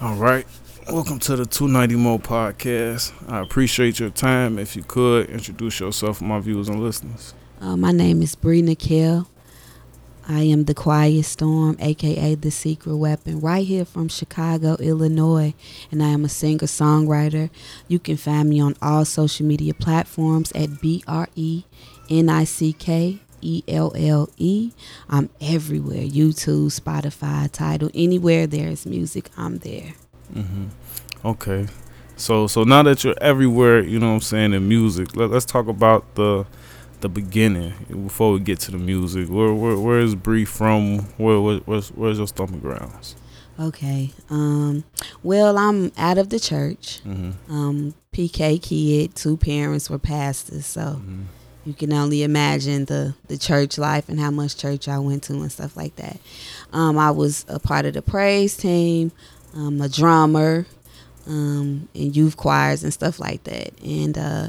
All right. Welcome to the 290 Mo podcast. I appreciate your time. If you could introduce yourself my viewers and listeners. Uh, my name is Bre Nickelle. I am the Quiet Storm, aka the Secret Weapon, right here from Chicago, Illinois, and I am a singer songwriter. You can find me on all social media platforms at B R E N I C K E L L E. I'm everywhere YouTube, Spotify, Tidal, anywhere there is music, I'm there. Mm-hmm. Okay. So so now that you're everywhere, you know what I'm saying, in music, let, us talk about the the beginning before we get to the music. Where where, where is Bre from? Where, where where's where's your stomping grounds? Okay. Um. Well, I'm out of the church. Mm-hmm. Um. PK kid. Two parents were pastors, so. Mm-hmm you can only imagine the the church life and how much church I went to and stuff like that. Um, I was a part of the praise team, um, a drummer, um, in youth choirs and stuff like that. And uh,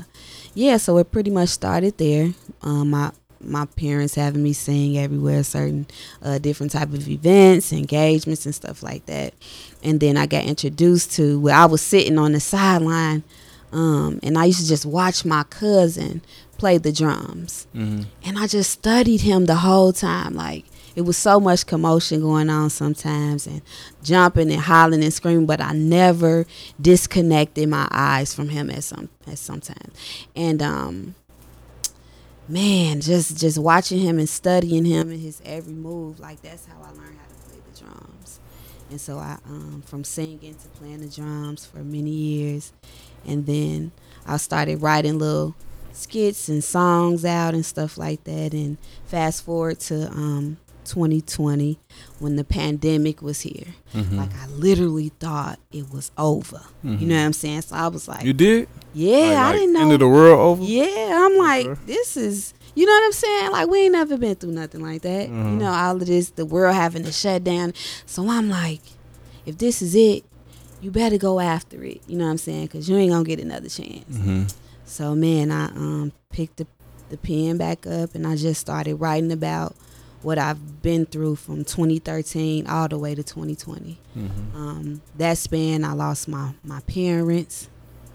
yeah, so it pretty much started there. Um, my my parents having me sing everywhere, certain uh, different type of events, engagements, and stuff like that. And then I got introduced to where I was sitting on the sideline, um, and I used to just watch my cousin played the drums. Mm-hmm. And I just studied him the whole time. Like, it was so much commotion going on sometimes and jumping and hollering and screaming, but I never disconnected my eyes from him at some at sometimes. And um man, just just watching him and studying him and his every move, like that's how I learned how to play the drums. And so I um from singing to playing the drums for many years and then I started writing little skits and songs out and stuff like that. And fast forward to um, 2020 when the pandemic was here. Mm-hmm. Like I literally thought it was over. Mm-hmm. You know what I'm saying? So I was like, You did? Yeah, like, I didn't know. End of the world over? Yeah, I'm like, this is. You know what I'm saying? Like we ain't never been through nothing like that. Mm-hmm. You know, all of this, the world having to shut down. So I'm like, if this is it, you better go after it. You know what I'm saying? Because you ain't gonna get another chance. So man, I um, picked the, the pen back up and I just started writing about what I've been through from 2013 all the way to 2020. Mm-hmm. Um, that span, I lost my my parents,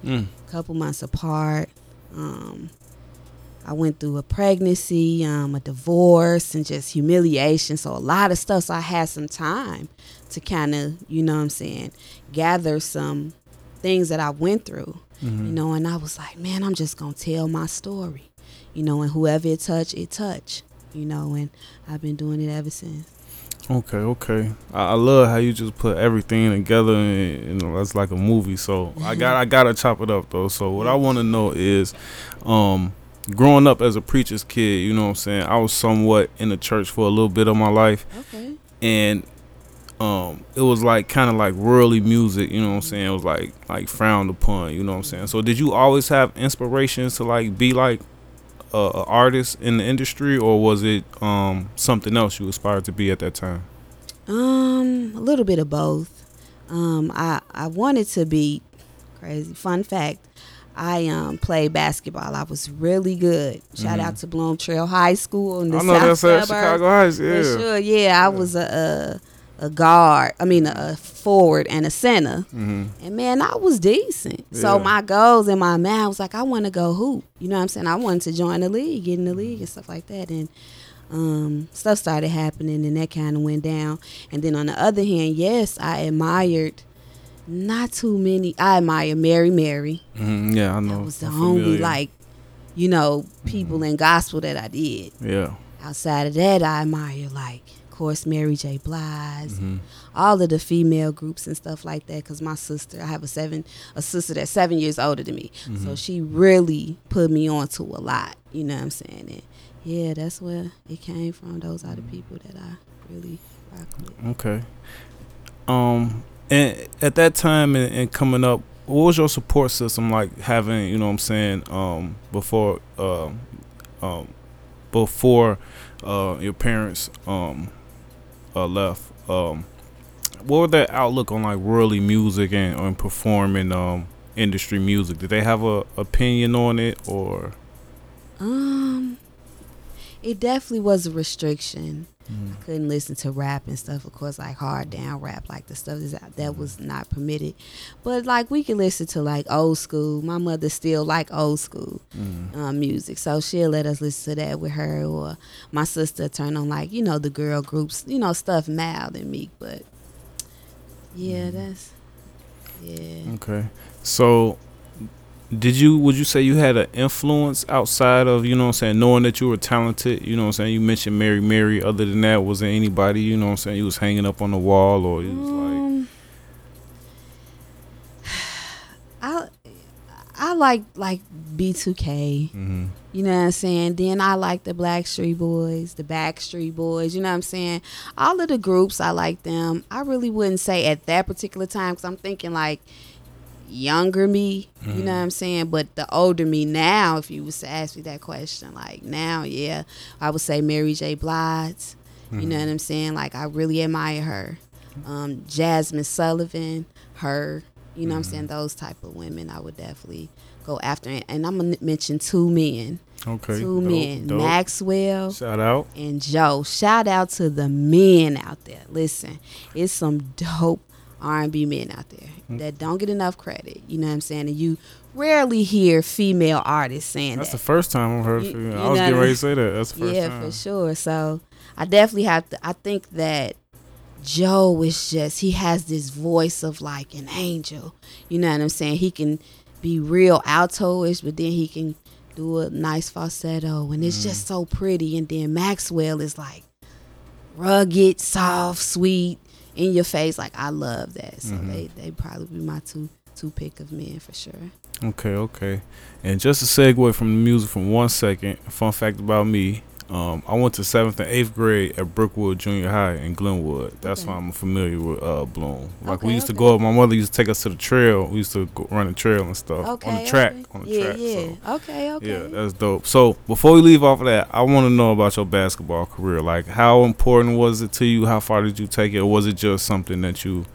mm. a couple months apart. Um, I went through a pregnancy, um, a divorce, and just humiliation. So a lot of stuff. So I had some time to kind of, you know, what I'm saying, gather some things that I went through mm-hmm. you know. And I was like, man, I'm just gonna tell my story, you know. And whoever it touch, it touch, you know. And I've been doing it ever since. Okay, okay. I, I love how you just put everything together, and you know that's like a movie. So I got I gotta chop it up though. So what I want to know is, um, growing up as a preacher's kid, you know what I'm saying. I was somewhat in the church for a little bit of my life. Okay. And um it was like kind of like worldly music you know what i'm saying it was like like frowned upon you know what i'm saying so did you always have inspirations to like be like a, a artist in the industry or was it um something else you aspired to be at that time um a little bit of both um i i wanted to be crazy fun fact I um played basketball. I was really good. Shout mm-hmm. out to Bloom Trail High School in the I know South that's Chicago High. Yeah, sure. Yeah, yeah, I was a, a guard, I mean a forward and a center. Mm-hmm. And man, I was decent. Yeah. So my goals in my mind was like I want to go hoop. You know what I'm saying? I wanted to join the league, get in the league and stuff like that. And um, stuff started happening and that kind of went down. And then on the other hand, yes, I admired not too many. I admire Mary Mary. Mm-hmm. Yeah, I know. That was the I'm only familiar. like, you know, people mm-hmm. in gospel that I did. Yeah. Outside of that, I admire like course, Mary J. Blige, mm-hmm. all of the female groups and stuff like that. Because my sister, I have a seven, a sister that's seven years older than me, mm-hmm. so she really put me on to a lot. You know what I'm saying? And yeah, that's where it came from. Those are the people that I really rock with. Okay. Um, and at that time and, and coming up, what was your support system like? Having you know what I'm saying um, before uh, um, before uh, your parents um, uh, left, um, what was their outlook on like worldly music and on performing um, industry music? Did they have a opinion on it or? Um, it definitely was a restriction. Mm. I couldn't listen to rap and stuff, of course, like hard down rap, like the stuff that that was not permitted. But like we could listen to like old school. My mother still like old school mm. um, music, so she'll let us listen to that with her. Or my sister turn on like you know the girl groups, you know stuff mild and meek. But yeah, mm. that's yeah. Okay, so did you would you say you had an influence outside of you know what I'm saying knowing that you were talented you know what I'm saying? You mentioned Mary Mary. Other than that was there anybody you know what I'm saying you was hanging up on the wall or you was um, like I I like like B2K mm-hmm. you know what I'm saying? Then I like the Blackstreet Boys the Backstreet Boys you know what I'm saying? All of the groups I like them. I really wouldn't say at that particular time because I'm thinking like younger me, mm-hmm. you know what I'm saying? But the older me now, if you was to ask me that question, like now, yeah, I would say Mary J. Blige. Mm-hmm. You know mm-hmm. what I'm saying? Like I really admire her. Um, Jazmine Sullivan, her, you know mm-hmm. what I'm saying? Mm-hmm. Those type of women I would definitely go after. And I'm gonna mention two men. Okay. Two dope, men, dope. Maxwell. Shout out. And Joe. Shout out to the men out there. Listen, it's some dope R&B men out there mm-hmm. That don't get enough credit. You know what I'm saying? And you rarely hear female artists saying That's that. the first time I've heard. You, you I was getting ready to say that. That's the first yeah, time. for sure. So I definitely have to. I think that Joe is just he has this voice of like an angel. You know what I'm saying? He can be real altoish, but then he can do a nice falsetto, and it's mm. just so pretty. And then Maxwell is like rugged, soft, sweet in your face. Like I love that. So mm-hmm. they they probably be my two two pick of men for sure. Okay, okay. And just a segue from the music from one second. Fun fact about me: um, I went to seventh and eighth grade at Brookwood Junior High in Glenwood. That's okay. why I'm familiar with uh, Bloom. Like okay, we used okay. to go up. My mother used to take us to the trail. We used to go run the trail and stuff on the track. On the yeah, track. Yeah. So, okay. Okay. Yeah, that's dope. So before we leave off of that, I want to know about your basketball career. Like, how important was it to you? How far did you take it, or was it just something that you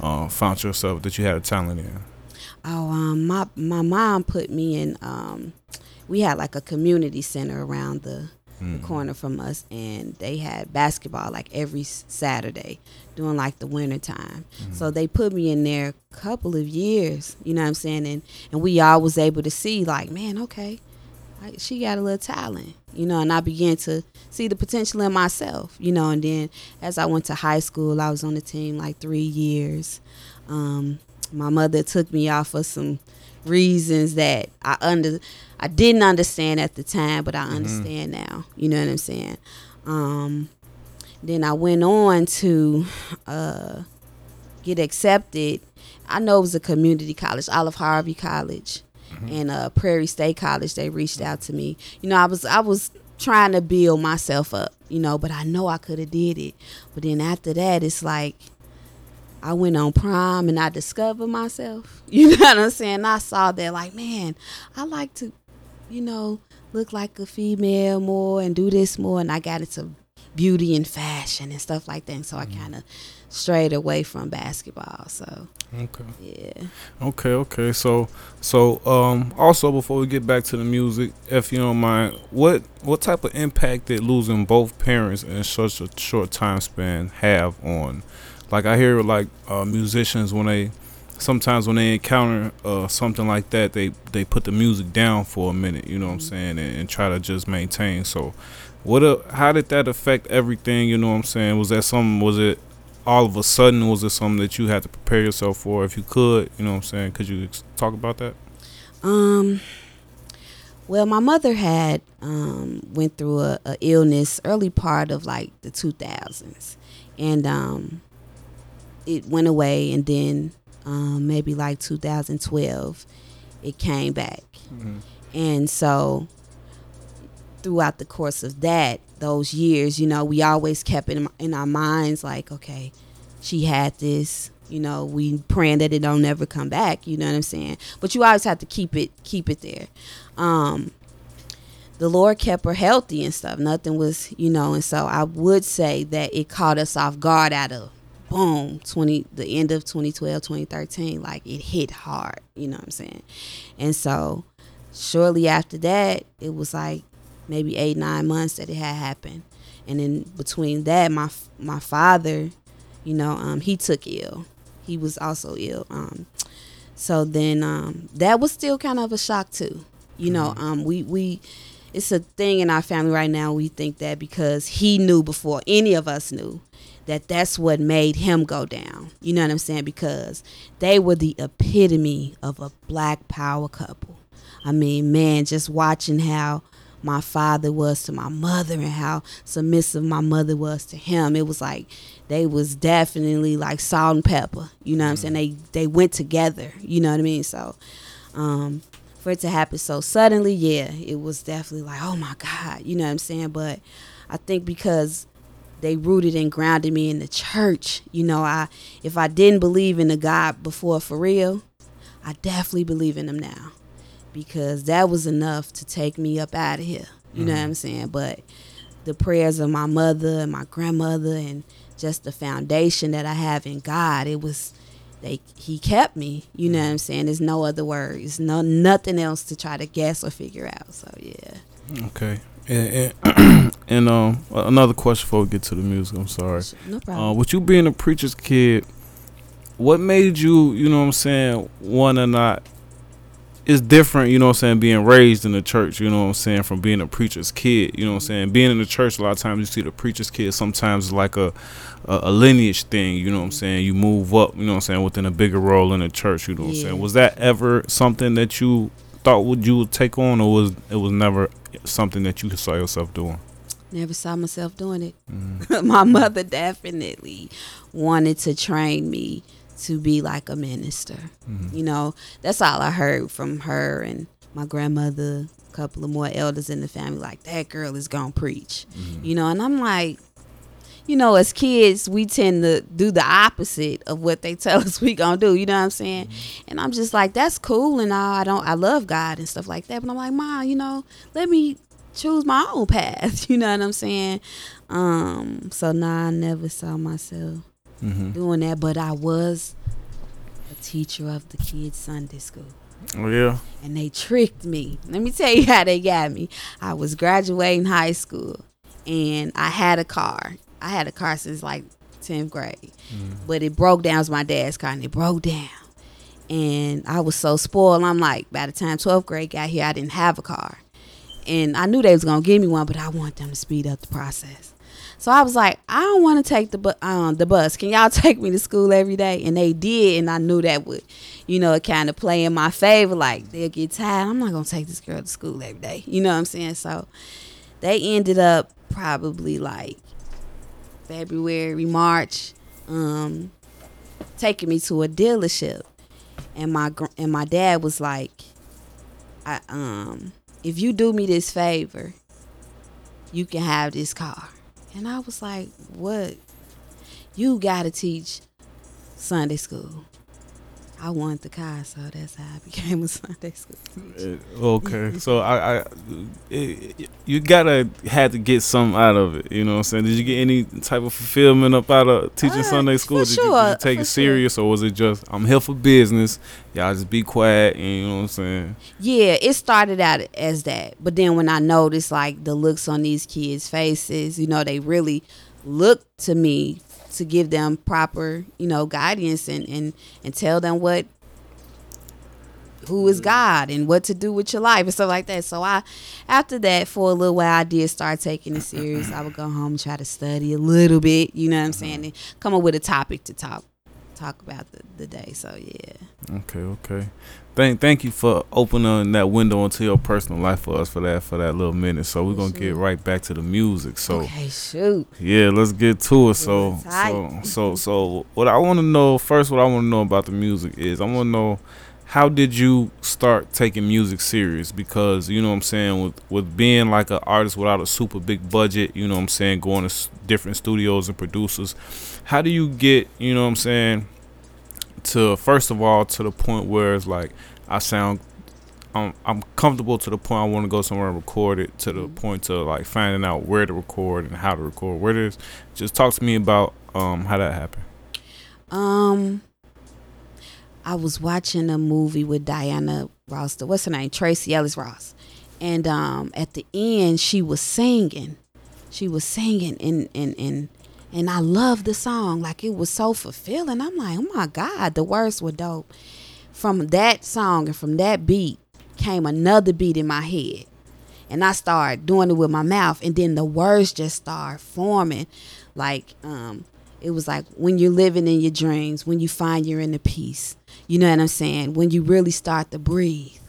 uh, found yourself that you had a talent in? Oh, um, my my mom put me in. Um, we had like a community center around the mm. the corner from us, and they had basketball like every Saturday during like the winter time. Mm. So they put me in there a couple of years, you know what I'm saying? And and we all was able to see like, man, okay, like, she got a little talent, you know. And I began to see the potential in myself, you know. And then as I went to high school, I was on the team like three years. Um, my mother took me off for some reasons that I under I didn't understand at the time, but I mm-hmm. understand mm-hmm. now. You know what I'm saying? Um, then I went on to uh, get accepted. I know it was a community college, Olive Harvey College, mm-hmm. and uh, Prairie State College. They reached out to me. You know, I was I was trying to build myself up. You know, but I know I could have did it. But then after that, it's like I went on prom and I discovered myself. You know what I'm saying? I saw that like, man, I like to, you know, look like a female more and do this more and I got into beauty and fashion and stuff like that. And so mm-hmm. I kind of strayed away from basketball. So okay, yeah, okay, okay. So so um also before we get back to the music, if you don't mind, what what type of impact did losing both parents in such a short time span have on like I hear like uh, musicians when they sometimes when they encounter uh, something like that, they they put the music down for a minute. You know what I'm mm-hmm. saying, and, and try to just maintain. So, what? A, how did that affect everything? You know what I'm saying? Was that something? Was it all of a sudden? Was it something that you had to prepare yourself for? If you could, you know what I'm saying? Could you talk about that? Um. Well, my mother had um, went through a, a illness early part of like the 2000s, and um, it went away, and then um, maybe like 2012, it came back, mm-hmm. and so throughout the course of that those years, you know, we always kept in in our minds like, okay, she had this. You know, we praying that it don't never come back. You know what I'm saying? But you always have to keep it keep it there. Um, the Lord kept her healthy and stuff. Nothing was, you know, and so I would say that it caught us off guard out of boom 20 the end of 2012 2013 like it hit hard you know what i'm saying and so shortly after that it was like maybe eight nine months that it had happened and then between that, my my father, you know, um, he took ill. He was also ill. Um, so then um, that was still kind of a shock too. You know, Mm-hmm. um, we we it's a thing in our family right now. We think that because he knew before any of us knew that that's what made him go down. You know what I'm saying? Because they were the epitome of a black power couple. I mean, man, just watching how my father was to my mother and how submissive my mother was to him. It was like they was definitely like salt and pepper. You know what I'm saying? They they went together. You know what I mean? So um for it to happen so suddenly, yeah, it was definitely like, oh my God, you know what I'm saying? But I think because they rooted and grounded me in the church, you know, I if I didn't believe in the God before for real, I definitely believe in him now. Because that was enough to take me up out of here. You know what mm-hmm. I'm saying? But the prayers of my mother and my grandmother and just the foundation that I have in God, it was they he kept me. You know what I'm saying? There's no other words, no nothing else to try to guess or figure out. So yeah, Okay. And, and, and um, another question before we get to the music. I'm sorry. no Uh, problem. with you being a preacher's kid, what made you, you know what I'm saying, want to not? It's different, you know what I'm saying, being raised in the church, you know what I'm saying, from being a preacher's kid, you know what I'm saying. Being in the church, a lot of times you see the preacher's kid sometimes like a, a, a lineage thing, you know what I'm saying. You move up, you know what I'm saying, within a bigger role in the church, you know what I'm saying. Was that ever something that you thought would you would take on, or was it was never something that you saw yourself doing? Never saw myself doing it. Mm. my mother definitely wanted to train me to be like a minister. Mhm. You know, that's all I heard from her and my grandmother, a couple of more elders in the family. Like that girl is gonna preach. Mhm. You know, and I'm like, you know, as kids, we tend to do the opposite of what they tell us we gonna do. You know what I'm saying? And I'm just like, that's cool and all. I don't, I love God and stuff like that. But I'm like, Ma, you know, let me choose my own path. You know what I'm saying? Um, so nah, I never saw myself Mhm. doing that, but I was a teacher of the kids' Sunday school Oh yeah. and they tricked me. Let me tell you how they got me. I was graduating high school and I had a car. I had a car since like 10th grade, but it broke down. It was my dad's car and it broke down. And I was so spoiled. I'm like, by the time 12th grade got here, I didn't have a car. And I knew they was going to give me one, but I want them to speed up the process. So I was like, I don't want to take the bu- um, the bus. Can y'all take me to school every day? And they did, and I knew that would, you know, kind of play in my favor. Like they'll get tired. I'm not gonna take this girl to school every day. You know what I'm saying? So they ended up probably like February, March, um, taking me to a dealership, and my gr- and my dad was like, I um, if you do me this favor, you can have this car. And I was like, what? You got to teach Sunday school. I want the car, so that's how I became a Sunday school. teacher. Uh, Okay, so I, I it, you gotta had to get some out of it. You know what I'm saying? Did you get any type of fulfillment up out of teaching Uh, Sunday school? Did, you, did you take it serious, or was it just I'm here for business? Y'all just be quiet. And, you know what I'm saying? Yeah, it started out as that. But then when I noticed like the looks on these kids' faces, you know, they really looked to me to give them proper, you know, guidance and and and tell them what who is God and what to do with your life and stuff like that. So I after that for a little while I did start taking it serious. I would go home and try to study a little bit, you know what I'm saying, uh-huh. and come up with a topic to talk talk about the, the day. So yeah. Okay, okay. Thank thank you for opening that window into your personal life for us for that for that little minute. So we're gonna get right back to the music. So okay, shoot. Yeah, let's get to it. So, so, so, so, what I want to know first, what I want to know about the music is, I want to know how did you start taking music serious? Because you know what I'm saying with with being like an artist without a super big budget, you know what I'm saying, going to s- different studios and producers. How do you get, you know what I'm saying, to first of all to the point where it's like I sound I'm I'm comfortable to the point I want to go somewhere and record it to the Mhm. point to like finding out where to record and how to record. Where it is, just talk to me about um how that happened. Um, I was watching a movie with Diana Ross. What's her name? Tracee Ellis Ross. And um, at the end, she was singing. she was singing and and and and I loved the song. Like it was so fulfilling. I'm like, oh my God, the words were dope. From that song and from that beat came another beat in my head. And I started doing it with my mouth and then the words just started forming. Like, um, it was like when you're living in your dreams, when you find you're in the peace. You know what I'm saying? When you really start to breathe.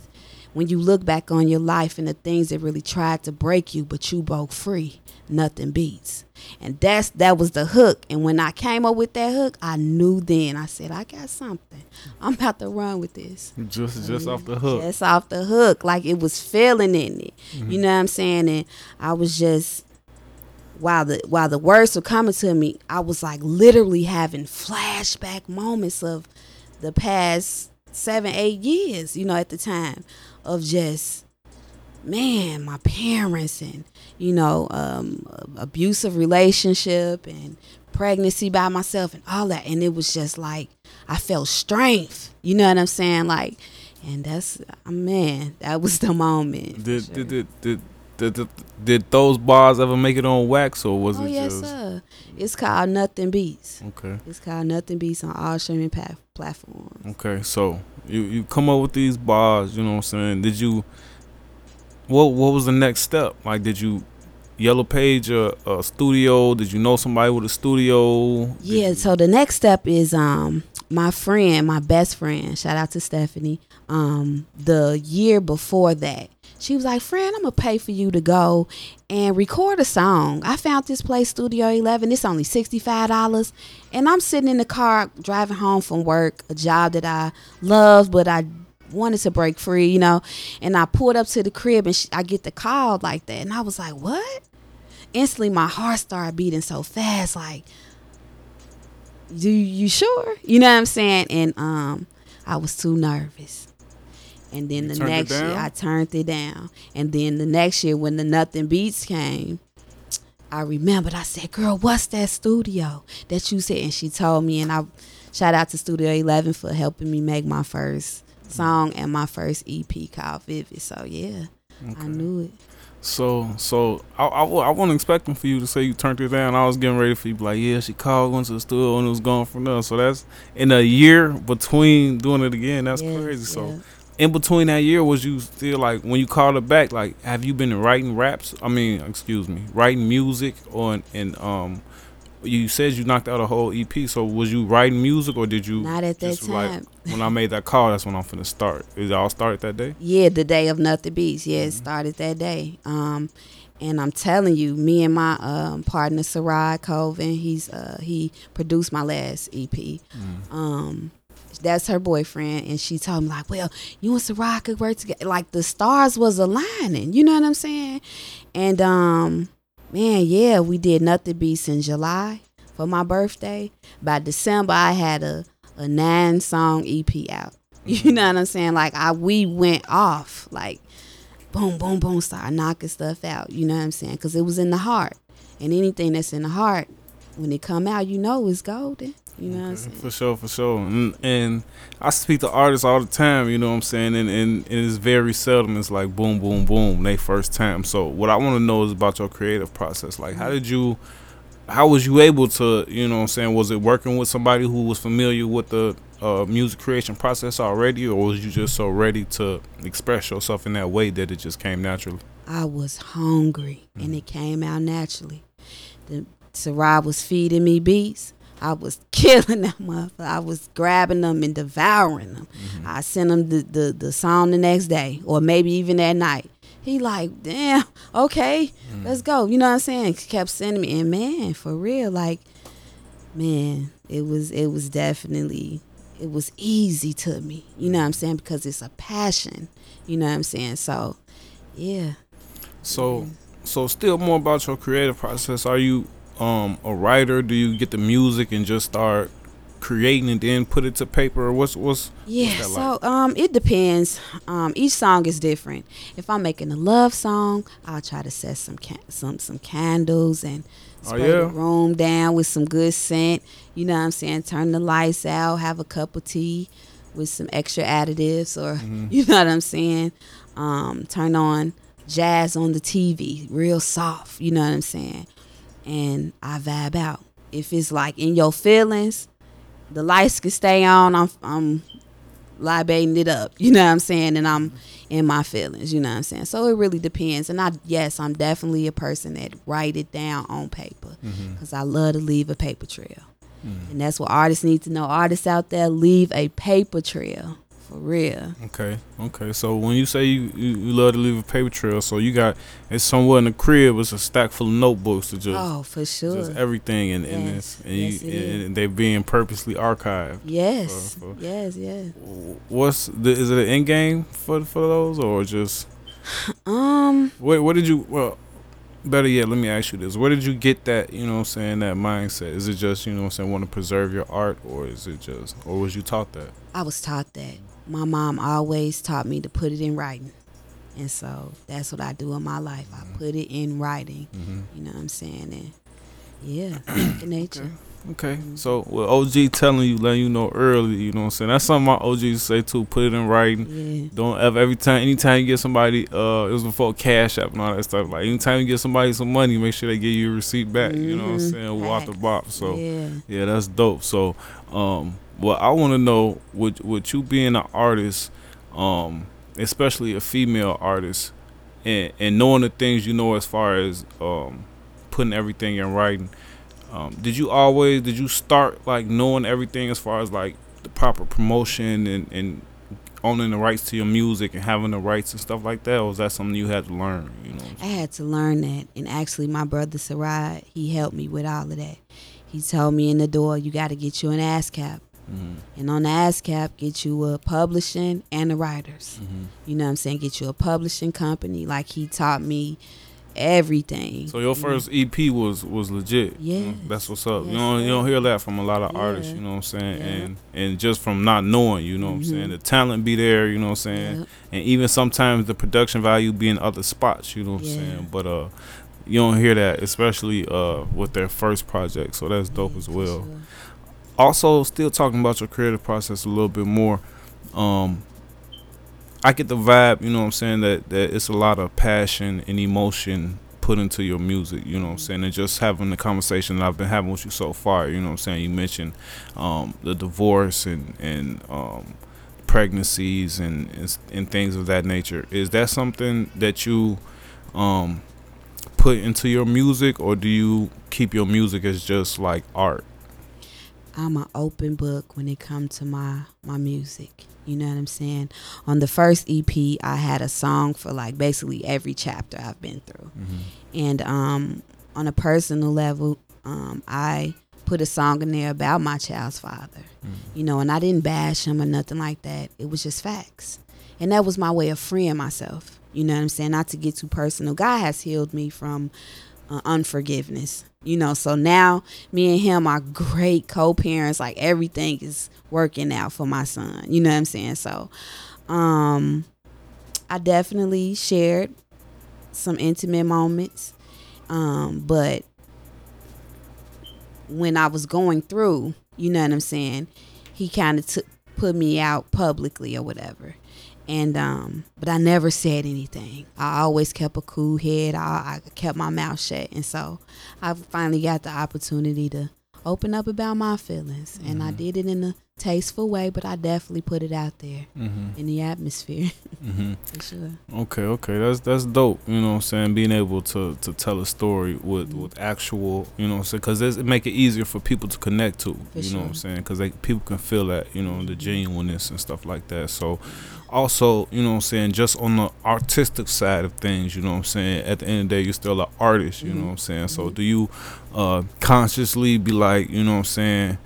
When you look back on your life and the things that really tried to break you, but you broke free, nothing beats. And that's that was the hook. And when I came up with that hook, I knew then. I said, I got something. I'm about to run with this. Just just off the hook. Just off the hook. Like it was feeling in it. Mm-hmm. You know what I'm saying? And I was just while the while the words were coming to me, I was like literally having flashback moments of the past seven, eight years, you know, at the time of just man, my parents and you know, um, abusive relationship and pregnancy by myself and all that. And it was just like I felt strength. You know what I'm saying? Like, and that's man, that was the moment. Did sure. did, did did did, did, did those bars ever make it on wax or was oh, it yes, just? sir. It's called Nothing Beats. Okay. It's called Nothing Beats on all streaming pa- platforms. Okay, so you you come up with these bars. You know what I'm saying? Did you? What what was the next step? Like, did you Yellow Page a, a studio? Did you know somebody with a studio? Did yeah. You- so the next step is um my friend, my best friend. Shout out to Stephanie. Um, the year before that, she was like, "Friend, I'm gonna pay for you to go and record a song." I found this place, Studio Eleven. It's only sixty five dollars, and I'm sitting in the car driving home from work, a job that I love, but I wanted to break free, you know. And I pulled up to the crib, and she, I get the call like that, and I was like, "What?" Instantly, my heart started beating so fast, like, "Do you sure?" You know what I'm saying? And um, I was too nervous. And then You the next year. I turned it down. And then the next year, when the Nothing Beats came, I remembered. I said, "Girl, what's that studio that you said?" And she told me, and I shout out to Studio Eleven for helping me make my first song and my first EP called Vivid. So yeah, I knew it. So so I, I, I wasn't expecting for you to say you turned it down. I was getting ready for you to be like, yeah, she called, went to the studio, and it was gone from there. So that's in a year between doing it again. That's crazy. So yes. In between that year, was you still like when you called it back? Like, have you been writing raps? I mean, excuse me, writing music on and um. You said you knocked out a whole EP. So was you writing music or did you? Not at that just like, time. when I made that call, that's when I'm finna start. Is it all started that day? Yeah, the day of Nothing Beats. Yeah, Mm-hmm. it started that day. Um, and I'm telling you, me and my um, partner Sarai Coven, he's uh, he produced my last EP. Mm-hmm. Um, that's her boyfriend, and she told me like, "Well, you and Sarai could work together." Like the stars was aligning. You know what I'm saying? And um, man, yeah, we did Nothing Beats in July for my birthday. By December, I had a a nine song EP out. You know what I'm saying? Like I we went off like boom, boom, boom, start knocking stuff out. You know what I'm saying? Because it was in the heart, and anything that's in the heart, when it come out, you know it's golden. You know what I'm saying? For sure, for sure. And, and I speak to artists all the time, you know what I'm saying? And, and, and it's very seldom it's like boom, boom, boom, they first time. So what I want to know is about your creative process. Like how did you how was you able to, you know what I'm saying, was it working with somebody who was familiar with the uh, music creation process already or was you just so ready to express yourself in that way that it just came naturally? I was hungry, and it came out naturally. The Sarai was feeding me beats. I was killing them motherfucker. I was grabbing them and devouring them. Mm-hmm. I sent him the, the, the song the next day or maybe even that night. He like, damn, okay, mm. let's go. You know what I'm saying? Kept sending me and man, for real, like, man, it was it was definitely it was easy to me. You know what I'm saying? Because it's a passion. You know what I'm saying? So yeah. So, so still more about your creative process. Are you um, a writer? Do you get the music and just start creating and then put it to paper? Or what's what's Yeah, that so um, it depends. Um, each song is different. If I'm making a love song, I'll try to set some ca- some some candles and Oh, spray yeah? the room down with some good scent. You know what I'm saying? Turn the lights out, have a cup of tea with some extra additives, or Mm-hmm. you know what I'm saying? Um, turn on jazz on the TV, real soft, you know what I'm saying? And I vibe out. If it's like in your feelings, the lights can stay on, I'm I'm libating it up, you know what I'm saying? And I'm in my feelings, you know what I'm saying? So it really depends. And I yes, I'm definitely a person that write it down on paper because mm-hmm. I love to leave a paper trail. Mm-hmm. And that's what artists need to know. Artists out there leave a paper trail. For real. Okay. Okay. So when you say you, you, you, love to leave a paper trail, so you got it's somewhere in the crib it's a stack full of notebooks to just oh for sure just everything in, yes. in this and, yes, you, and they're being purposely archived. Yes. For, for, yes. Yes. What's the is it an end game for for those or just um what what did you well better yet, let me ask you this. Where did you get that, you know I'm saying, that mindset? Is it just, you know I'm saying, want to preserve your art or is it just or was you taught that? I was taught that my mom always taught me to put it in writing. And so that's what I do in my life. I mm-hmm. put it in writing. Mm-hmm. You know what I'm saying? And yeah, the nature. Okay. Okay, so with OG telling you, letting you know early, you know what I'm saying? That's something my OGs say too. Put it in writing. Yeah. Don't ever every time, anytime you get somebody, uh, it was before Cash App and all that stuff. Like anytime you get somebody some money, make sure they give you a receipt back. Mm-hmm. You know what I'm mm-hmm. saying? Walk the bop. So yeah. yeah, that's dope. So um, well, I want to know with with you being an artist, um, especially a female artist, and and knowing the things you know as far as um, putting everything in writing. Um, did you always did you start like knowing everything as far as like the proper promotion and and owning the rights to your music and having the rights and stuff like that, or was that something you had to learn? You know, I had to learn that, and actually, my brother Sarai he helped me with all of that. He told me in the door, you got to get you an ASCAP. Mm-hmm. And on the ASCAP, get you a publishing and the writers. Mm-hmm. You know what I'm saying? Get you a publishing company. Like he taught me everything. So your first EP was was legit. Yeah, you know, that's what's up. Yes, you don't you don't hear that from a lot of yeah. artists. You know what I'm saying? Yeah. And and just from not knowing, you know what mm-hmm. I'm saying? The talent be there. You know what I'm saying? And even sometimes the production value be in other spots. You know what I'm saying? But uh, you don't hear that, especially uh, with their first project. So that's dope yeah, as well. Sure. Also, still talking about your creative process a little bit more. Um, I get the vibe, you know what I'm saying, that, that it's a lot of passion and emotion put into your music, you know what I'm saying, and just having the conversation that I've been having with you so far, you know what I'm saying. You mentioned um, the divorce and and um, pregnancies and, and, things of that nature. Is that something that you um, put into your music, or do you keep your music as just like art? I'm an open book when it comes to my my music. You know what I'm saying? On the first EP, I had a song for like basically every chapter I've been through, mm-hmm. and um, on a personal level, um, I put a song in there about my child's father. Mm-hmm. You know, and I didn't bash him or nothing like that. It was just facts, and that was my way of freeing myself. You know what I'm saying? Not to get too personal. God has healed me from uh, unforgiveness. You know, so now me and him are great co-parents. Like everything is working out for my son. You know what I'm saying? So, um, I definitely shared some intimate moments, um, but when I was going through, you know what I'm saying, he kind of took put me out publicly or whatever and um but i never said anything i always kept a cool head I, I kept my mouth shut and so i finally got the opportunity to open up about my feelings mm-hmm. and i mm-hmm. did it in a tasteful way but i definitely put it out there mm-hmm. in the atmosphere mm-hmm. for sure okay okay that's that's dope you know what i'm saying being able to to tell a story with mm-hmm. with actual you know what i'm saying because it make it easier for people to connect to for you sure. know what i'm saying because they people can feel that you know the mm-hmm. genuineness and stuff like that so also, you know what I'm saying, just on the artistic side of things, you know what I'm saying, at the end of the day, you're still an artist, you mm-hmm. know what I'm saying? So, mm-hmm. do you uh, consciously be like, you know what I'm saying,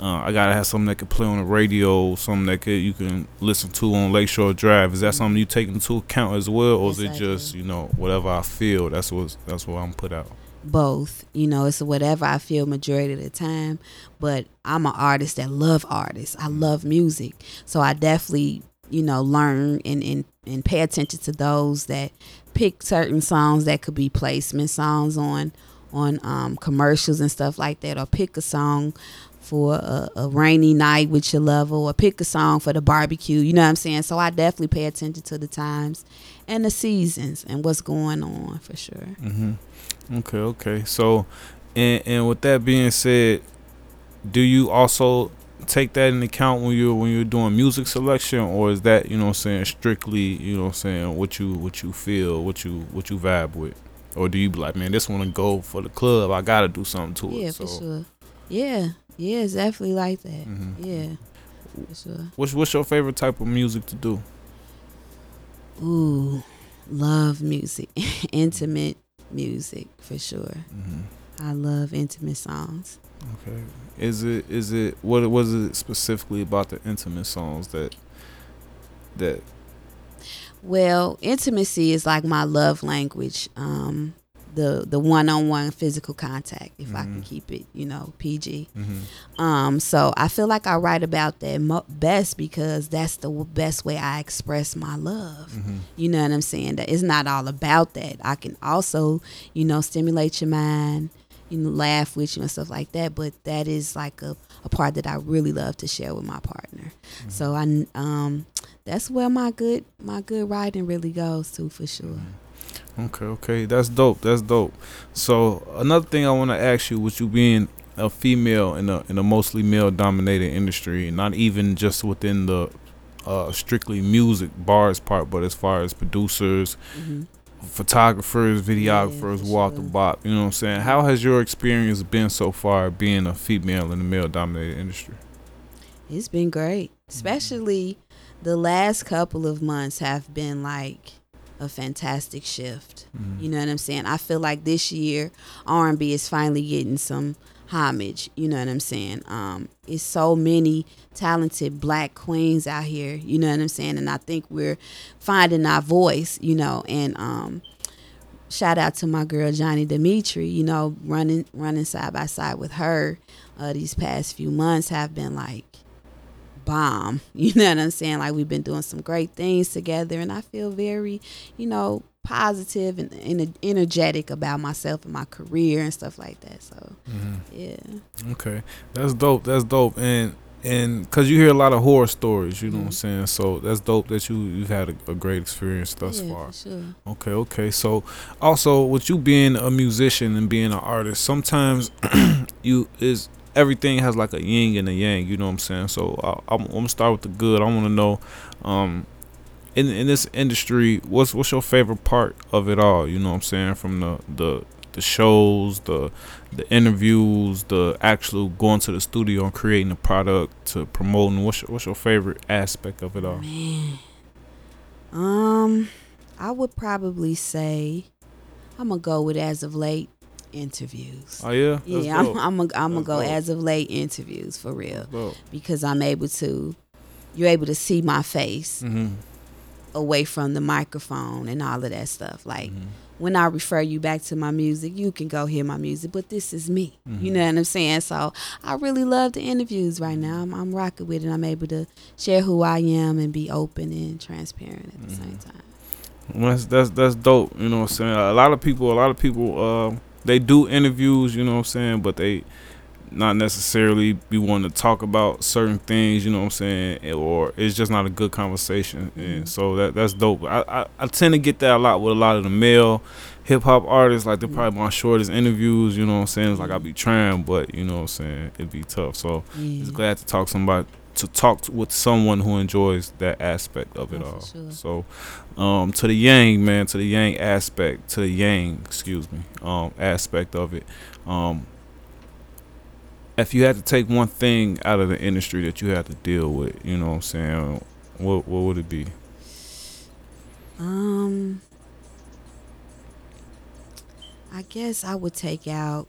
uh, I gotta have something that can play on the radio, something that could, you can listen to on Lakeshore Drive. Is that mm-hmm. something you take into account as well, or yes, is it I just, do. you know, whatever I feel, that's what that's what I'm put out? both you know it's whatever i feel majority of the time but i'm an artist that love artists i mm-hmm. love music so i definitely you know, learn and, and, and pay attention to those that pick certain songs that could be placement songs on on um, commercials and stuff like that, or pick a song for a, a, rainy night with your lover or pick a song for the barbecue. You know what I'm saying? So I definitely pay attention to the times and the seasons and what's going on for sure. Mm-hmm. Okay, okay. So, and and with that being said, do you also take that into account when you're when you're doing music selection or is that you know what I'm saying strictly you know what I'm saying what you what you feel what you what you vibe with or do you be like man this one to go for the club I gotta do something to yeah, it yeah for sure yeah yeah it's definitely like that mm-hmm. yeah sure what's what's your favorite type of music to do ooh love music intimate music for sure mm-hmm. I love intimate songs Okay. Is it is it what was it specifically about the intimate songs that that well, intimacy is like my love language. Um the the one-on-one physical contact if mm-hmm. I can mm-hmm. keep it, you know, PG. Mm-hmm. Um so I feel like I write about that mo- best because that's the best way I express my love. Mm-hmm. You know what I'm saying? That it's not all about that. I can also, you know, stimulate your mind you know, laugh with you and stuff like that. But that is like a, a part that I really love to share with my partner. Mm-hmm. So I um that's where my good my good writing really goes to for sure. Mm-hmm. Okay, okay, that's dope. That's dope. So another thing I want to ask you, with you being a female in a in a mostly male dominated industry, not even just within the uh, strictly music bars part, but as far as producers, mm-hmm photographers, videographers, yeah, Walter sure. Bop. You know what I'm saying? How has your experience been so far being a female in the male dominated industry? It's been great. Especially the last couple of months have been like a fantastic shift. Mm-hmm. You know what I'm saying? I feel like this year R&B is finally getting some homage. You know what I'm saying? Um, it's so many talented black queens out here. You know what I'm saying? And I think we're finding our voice. You know, and um, shout out to my girl Johnny Dimitri. You know, running running side by side with her. Uh, these past few months have been like bomb. You know what I'm saying? Like we've been doing some great things together, and I feel very, you know, positive and, and energetic about myself and my career and stuff like that. So, mm-hmm. yeah. Okay, that's dope. That's dope. And and because you hear a lot of horror stories, you know mm-hmm. what I'm saying. So that's dope that you you've had a, a great experience thus yeah, far. Sure. Okay, okay. So also with you being a musician and being an artist, sometimes you is everything has like a yin and a yang. You know what I'm saying. So I, am gonna start with the good. I want to know. Um, in in this industry, what's what's your favorite part of it all? You know what I'm saying? From the the the shows, the the interviews, the actual going to the studio and creating the product to promoting. What's your, what's your favorite aspect of it all? Man, um, I would probably say I'm gonna go with as of late interviews. Oh yeah, That's yeah. I'm I'm gonna I'm gonna go dope. as of late interviews for real because I'm able to. You're able to see my face. Mm-hmm away from the microphone and all of that stuff. Like mm-hmm. when I refer you back to my music, you can go hear my music, but this is me. Mm-hmm. You know what I'm saying? So I really love the interviews right now. I'm, I'm, rocking with it. I'm able to share who I am and be open and transparent at the mm-hmm. same time. Well, that's that's that's dope. You know what I'm saying? A lot of people, a lot of people, uh, they do interviews. You know what I'm saying? But they not necessarily be wanting to talk about certain things, you know what I'm saying, or it's just not a good conversation. And mm-hmm. so that that's dope. I, I, I tend to get that a lot with a lot of the male hip hop artists. Like they're mm-hmm. probably my shortest interviews, you know what I'm saying? It's like I be trying, but you know what I'm saying, it'd be tough. So yeah. it's glad to talk somebody to talk with someone who enjoys that aspect of it oh, all. Sure. So, um, to the yang man, to the yang aspect, to the yang, excuse me, um, aspect of it. Um, if you had to take one thing out of the industry that you had to deal with, you know what I'm saying, what what would it be? Um I guess I would take out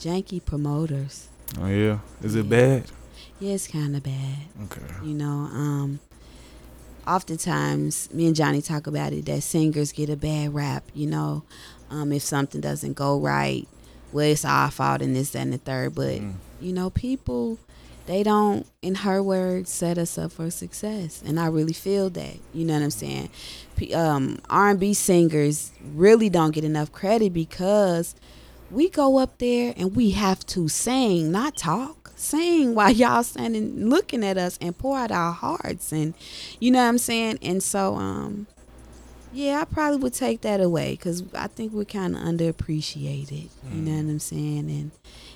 janky promoters. Oh yeah. Is yeah. it bad? Yeah, it's kind of bad. Okay. You know, um oftentimes me and Johnny talk about it that singers get a bad rap, you know. Um if something doesn't go right, well, it's our fault and this, that, and the third. But, mm. you know, people, they don't, in her words, set us up for success. And I really feel that. You know what I'm saying? Um, R&B singers really don't get enough credit because we go up there and we have to sing, not talk. Sing while y'all standing looking at us and pour out our hearts and you know what I'm saying? And so um yeah, I probably would take that away cuz I think we're kind of underappreciated. Mm. You know what I'm saying? And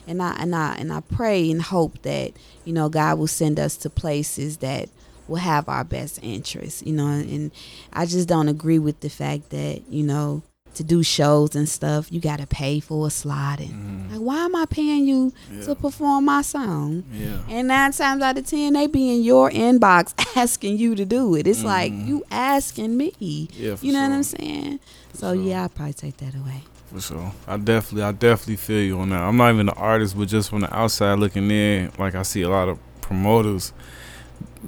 and I and I and I pray and hope that, you know, God will send us to places that will have our best interests, you know, and I just don't agree with the fact that, you know, to do shows and stuff, you got to pay for a slot. And mm. like, why am I paying you yeah. to perform my song? Yeah. And nine times out of ten, they be in your inbox asking you to do it. It's mm. like you asking me. Yeah, you know sure. what I'm saying? For so sure. yeah, I probably take that away. For sure, I definitely, I definitely feel you on that. I'm not even an artist, but just from the outside looking in, like I see a lot of promoters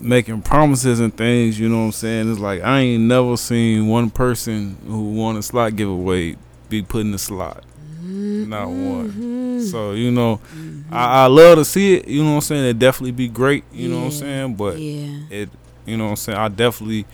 making promises and things, you know what I'm saying? It's like I ain't never seen one person who won a slot giveaway be put in the slot. Mm-hmm. Not one. So, you know, mm-hmm. I, I, love to see it, you know what I'm saying? It definitely be great, you yeah. know what I'm saying? But yeah. it you know what I'm saying, I definitely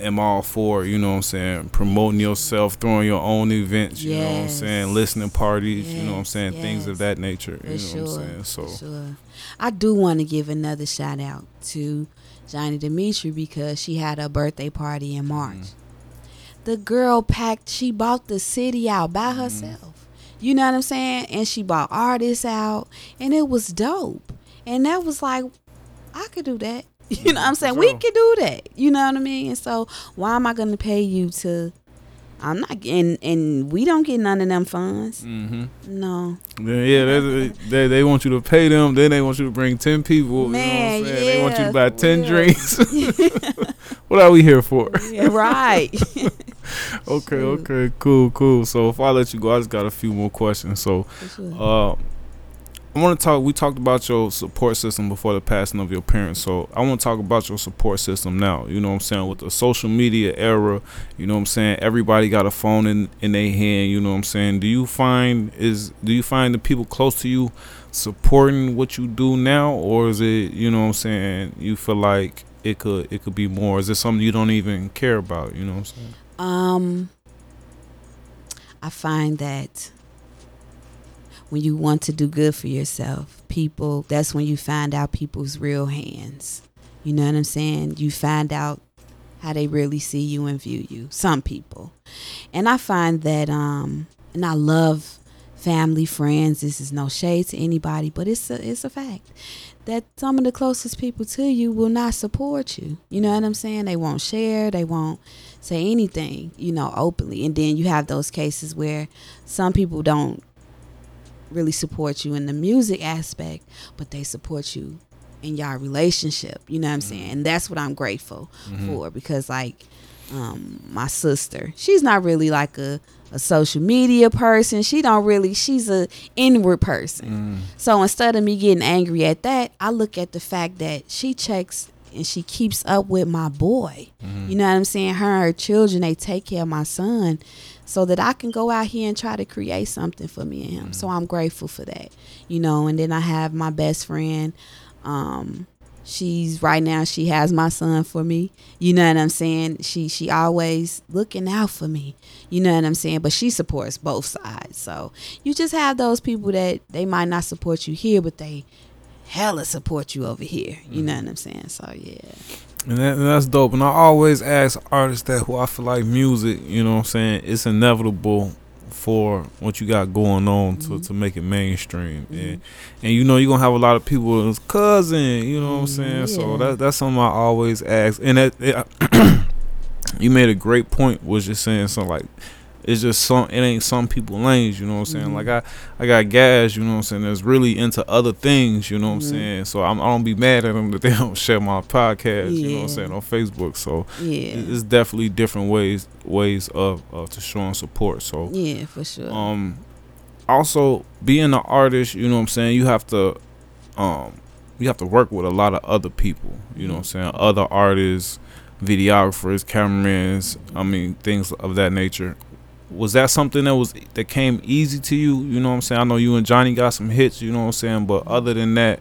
am all for, you know what I'm saying, promoting yourself, throwing your own events, you yes. know what I'm saying, listening parties, yes. you know what I'm saying, yes. things of that nature. For you know sure. what I'm saying? So sure. I do want to give another shout out to Johnny Dimitri because she had a birthday party in March. Mm. The girl packed she bought the city out by mm-hmm. herself. Mm. You know what I'm saying? And she bought artists out and it was dope. And that was like I could do that. You know what I'm saying? Sure. We could do that. You know what I mean? And so why am I going to pay you to I'm not and and we don't get none of them funds. Mm-hmm. No. Yeah, they, they, they want you to pay them. Then they want you to bring ten people. Man, you know? Yeah, they want you to buy ten drinks. what are we here for? Yeah, right. okay, okay, cool, cool. So if I let you go, I just got a few more questions. So, uh, I want to talk. We talked about your support system before the passing of your parents, so I want to talk about your support system now. You know what I'm saying? With the social media era, you know what I'm saying. Everybody got a phone in in their hand. You know what I'm saying. Do you find is do you find the people close to you supporting what you do now, or is it you know what I'm saying? You feel like it could it could be more. Is it something you don't even care about? You know what I'm saying? Um, I find that when you want to do good for yourself, people, that's when you find out people's real hands. You know what I'm saying? You find out how they really see you and view you. Some people. And I find that um and I love family, friends. This is no shade to anybody, but it's a it's a fact that some of the closest people to you will not support you. You know what I'm saying? They won't share, they won't say anything, you know, openly. And then you have those cases where some people don't really support you in the music aspect, but they support you in your relationship. You know what I'm mm-hmm. saying? And that's what I'm grateful mm-hmm. for because like um, my sister, she's not really like a, a social media person. She don't really she's a inward person. Mm. So instead of me getting angry at that, I look at the fact that she checks and she keeps up with my boy. Mm-hmm. You know what I'm saying? Her and her children, they take care of my son so that I can go out here and try to create something for me and him. Mm-hmm. So I'm grateful for that, you know. And then I have my best friend. Um, she's right now she has my son for me. You know what I'm saying? She she always looking out for me. You know what I'm saying? But she supports both sides. So you just have those people that they might not support you here, but they hella support you over here. You mm-hmm. know what I'm saying? So yeah. And, that, and, that's dope. And I always ask artists that who I feel like music, you know what I'm saying, it's inevitable for what you got going on mm-hmm. to, to make it mainstream. Mm-hmm. And and you know you're gonna have a lot of people as cousin, you know what I'm saying? Yeah. So that that's something I always ask. And that it, you made a great point was just saying something like it's just some it ain't some people lanes, you know what I'm saying? Mm-hmm. Like I I got guys, you know what I'm saying, that's really into other things, you know what I'm mm-hmm. saying? So I'm, I do not be mad at them that they don't share my podcast, yeah. you know what I'm saying, on Facebook. So yeah. it's definitely different ways ways of, of to showing support. So Yeah, for sure. Um also being an artist, you know what I'm saying, you have to um you have to work with a lot of other people, you know what I'm saying, other artists, videographers, cameramans, I mean things of that nature was that something that was that came easy to you? You know what I'm saying? I know you and Johnny got some hits, you know what I'm saying, but other than that,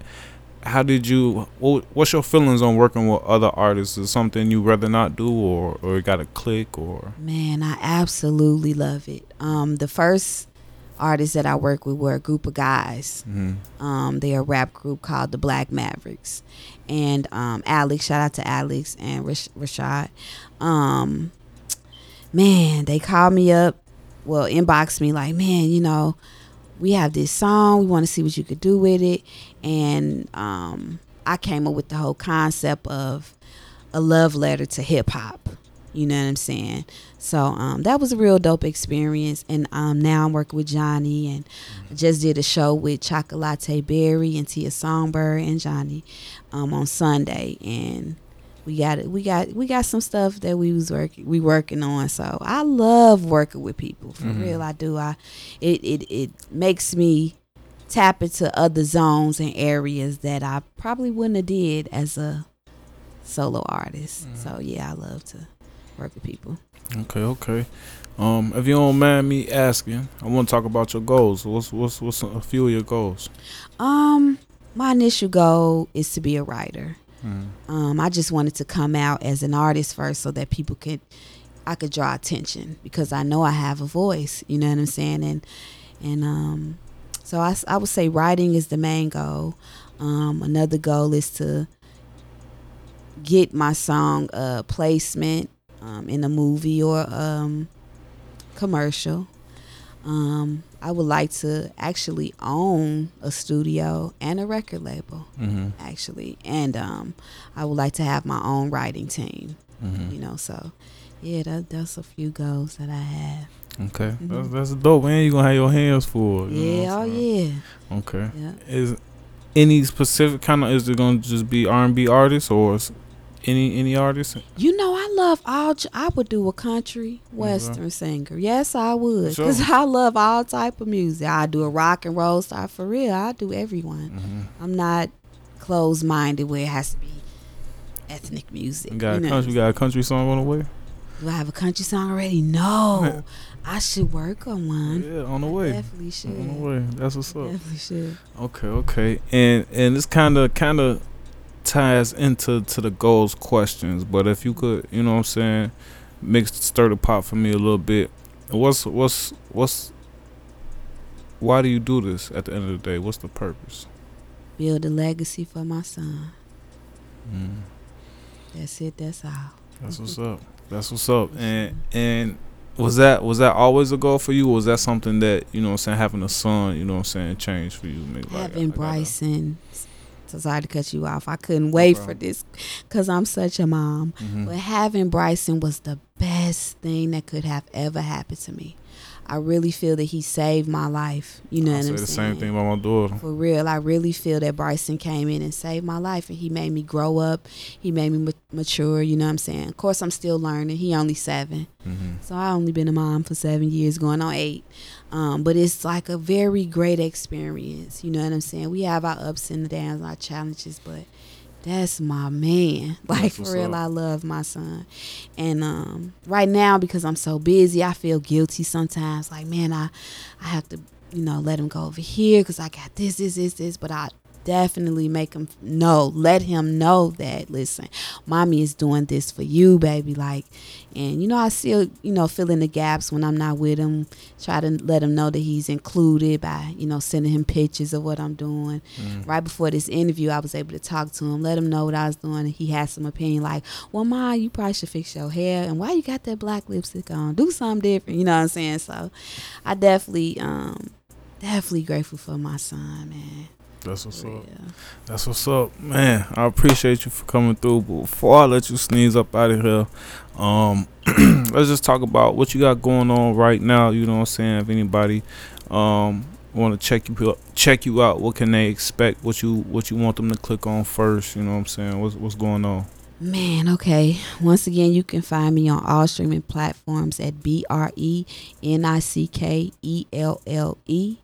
how did you what, what's your feelings on working with other artists? Is something you rather not do or or got a click or Man, I absolutely love it. Um the first artists that I worked with were a group of guys. Mm-hmm. Um, they're a rap group called the Black Mavericks, and um, Alex. Shout out to Alex and Rash- Rashad. Um, man, they called me up. Well, inbox me like, man, you know, we have this song. We want to see what you could do with it, and um, I came up with the whole concept of a love letter to hip hop. You know what I'm saying? So um, that was a real dope experience. And um, now I'm working with Johnny and just did a show with Chocolate Berry and Tia Songbird and Johnny um, on Sunday. And we got it. we got we got some stuff that we was working we working on. So I love working with people for Mhm. real. I do. I it, it it makes me tap into other zones and areas that I probably wouldn't have did as a solo artist. Mhm. So yeah, I love to work with people. Okay, okay. Um, if you don't mind me asking, I want to talk about your goals. What's what's what's a few of your goals? Um, my initial goal is to be a writer. Mm-hmm. Um, I just wanted to come out as an artist first, so that people could, I could draw attention because I know I have a voice. You know what I'm saying? And and um, so I would say writing is the main goal. Um, another goal is to get my song uh, placement um, in a movie or um, commercial. Um, I would like to actually own a studio and a record label Mm-hmm. actually and um i would like to have my own writing team Mm-hmm. you know so yeah that, that's a few goals that i have Okay, Mhm. that's that's dope, man. You gonna have your hands full. you know yeah oh yeah Okay. yeah Is any specific kind of? Is it gonna just be R and B artists or is any any artists? you know i love all i would do a country western singer yes i would Sure. because i love all type of music i do a rock and roll star for real i do everyone Mm-hmm. i'm not closed-minded where it has to be ethnic music We got you a know. country. We got a country song on the way. do i have a country song already no i should work on one Yeah, on the way. definitely should On the way. That's what's up. definitely should Okay, okay, and and this kind of kind of ties into to the goals questions. But if you could, you know, what I'm saying, mix stir the pot for me a little bit. What's what's what's why do you do this at the end of the day? What's the purpose? build a legacy for my son. Mm, That's it. That's all. that's what's up. That's what's up. And and was that was that always a goal for you? Or was that something that you know, what I'm saying, having a son, you know, what I'm saying, changed for you? Maybe like, Having gotta- Bryson. So sorry to cut you off. I couldn't wait for this because I'm such a mom. Mhm. But having Bryson was the best thing that could have ever happened to me. I really feel that he saved my life. You know I what say I'm the saying? same thing about my daughter. For real, I really feel that Bryson came in and saved my life, and he made me grow up. He made me ma- mature. You know what I'm saying? Of course, I'm still learning. He only seven, hmm so I only been a mom for seven years, going on eight. Um, but it's like a very great experience. You know what I'm saying? We have our ups and downs, our challenges, but that's my man. Like for real, up. I love my son. And um, right now, because I'm so busy, I feel guilty sometimes. Like man, I I have to you know let him go over here because I got this, this, this, this. But I definitely make him know, let him know that listen, mommy is doing this for you, baby. Like, and you know, I still you know fill in the gaps when I'm not with him. Try to let him know that he's included by you know sending him pictures of what I'm doing Mm. right before this interview, I was able to talk to him, let him know what I was doing, and he had some opinion like, "Well, Ma, you probably should fix your hair, and why you got that black lipstick on? Do something different." You know what I'm saying? So, I definitely, um, definitely grateful for my son, man. That's what's up. That's what's up, man. I appreciate you for coming through. But before I let you sneeze up out of here, um, let's just talk about what you got going on right now. You know what I'm saying? If anybody um want to check you check you out, what can they expect? What you what you want them to click on first? You know what I'm saying? What's what's going on? Man, okay. Once again, you can find me on all streaming platforms at B R E N I C K E L L E.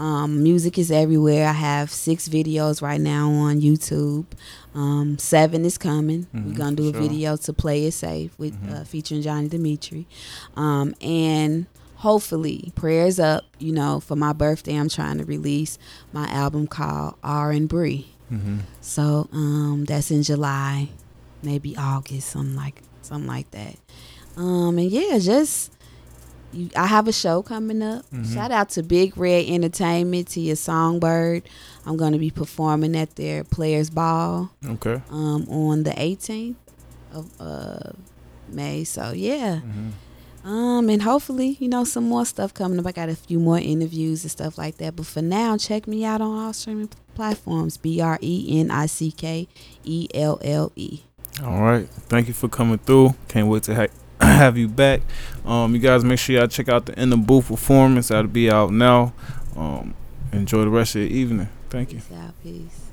Um, music is everywhere. I have six videos right now on YouTube. Um, seven is coming. Mhm, We're gonna do a sure. video to play it safe with Mhm. uh, featuring Johnny Dimitri, um, and hopefully prayers up. You know, for my birthday, I'm trying to release my album called R and Bree. Mm-hmm. So um, that's in July, maybe August, something like something like that. Um, and yeah, just you, I have a show coming up. Mm-hmm. Shout out to Big Red Entertainment, to your Songbird. I'm going to be performing at their Players Ball. Okay. Um, on the 18th of uh, May. So yeah. Mm-hmm. Um, and hopefully, you know, some more stuff coming up. I got a few more interviews and stuff like that. But for now, check me out on all streaming platforms. B R E N I C K E L L E. All right. Thank you for coming through. Can't wait to ha- have you back. Um, you guys make sure y'all check out the In the Booth performance. That'll be out now. Um, enjoy the rest of your evening. Thank you. Out. Peace.